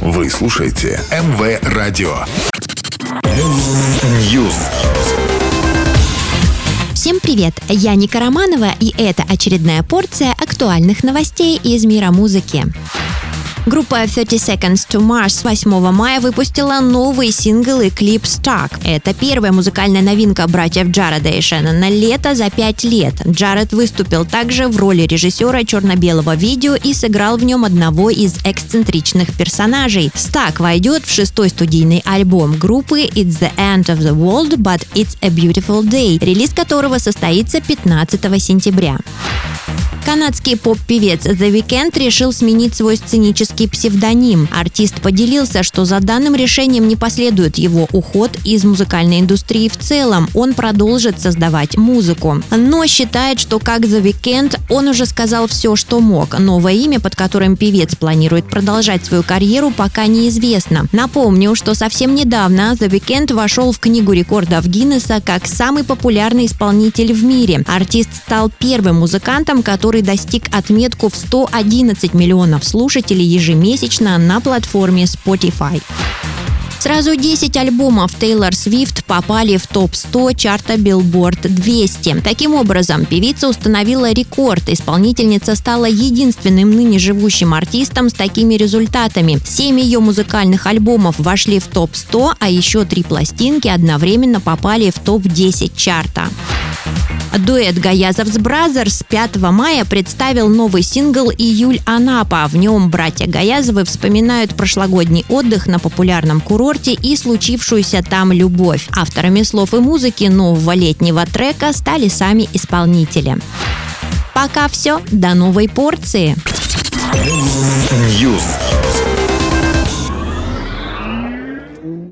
Вы слушаете МВ Радио. News. Всем привет! Я Ника Романова, и это очередная порция актуальных новостей из мира музыки. Группа 30 Seconds to Mars 8 мая выпустила новый сингл и клип Stuck. Это первая музыкальная новинка братьев Джареда и Шеннона лето за пять лет. Джаред выступил также в роли режиссера черно-белого видео и сыграл в нем одного из эксцентричных персонажей. Stuck войдет в шестой студийный альбом группы It's the End of the World, but It's a Beautiful Day, релиз которого состоится 15 сентября. Канадский поп-певец The Weeknd решил сменить свой сценический псевдоним. Артист поделился, что за данным решением не последует его уход из музыкальной индустрии в целом. Он продолжит создавать музыку. Но считает, что как The Weeknd он уже сказал все, что мог. Новое имя, под которым певец планирует продолжать свою карьеру, пока неизвестно. Напомню, что совсем недавно The Weeknd вошел в книгу рекордов Гиннесса как самый популярный исполнитель в мире. Артист стал первым музыкантом, который который достиг отметку в 111 миллионов слушателей ежемесячно на платформе Spotify. Сразу 10 альбомов Тейлор Свифт попали в топ-100 чарта Billboard 200. Таким образом, певица установила рекорд. Исполнительница стала единственным ныне живущим артистом с такими результатами. Семь ее музыкальных альбомов вошли в топ-100, а еще три пластинки одновременно попали в топ-10 чарта. Дуэт Gayazovs Brothers 5 мая представил новый сингл «Июль Анапа». В нем братья Гаязовы вспоминают прошлогодний отдых на популярном курорте и случившуюся там любовь. Авторами слов и музыки нового летнего трека стали сами исполнители. Пока все, до новой порции. News.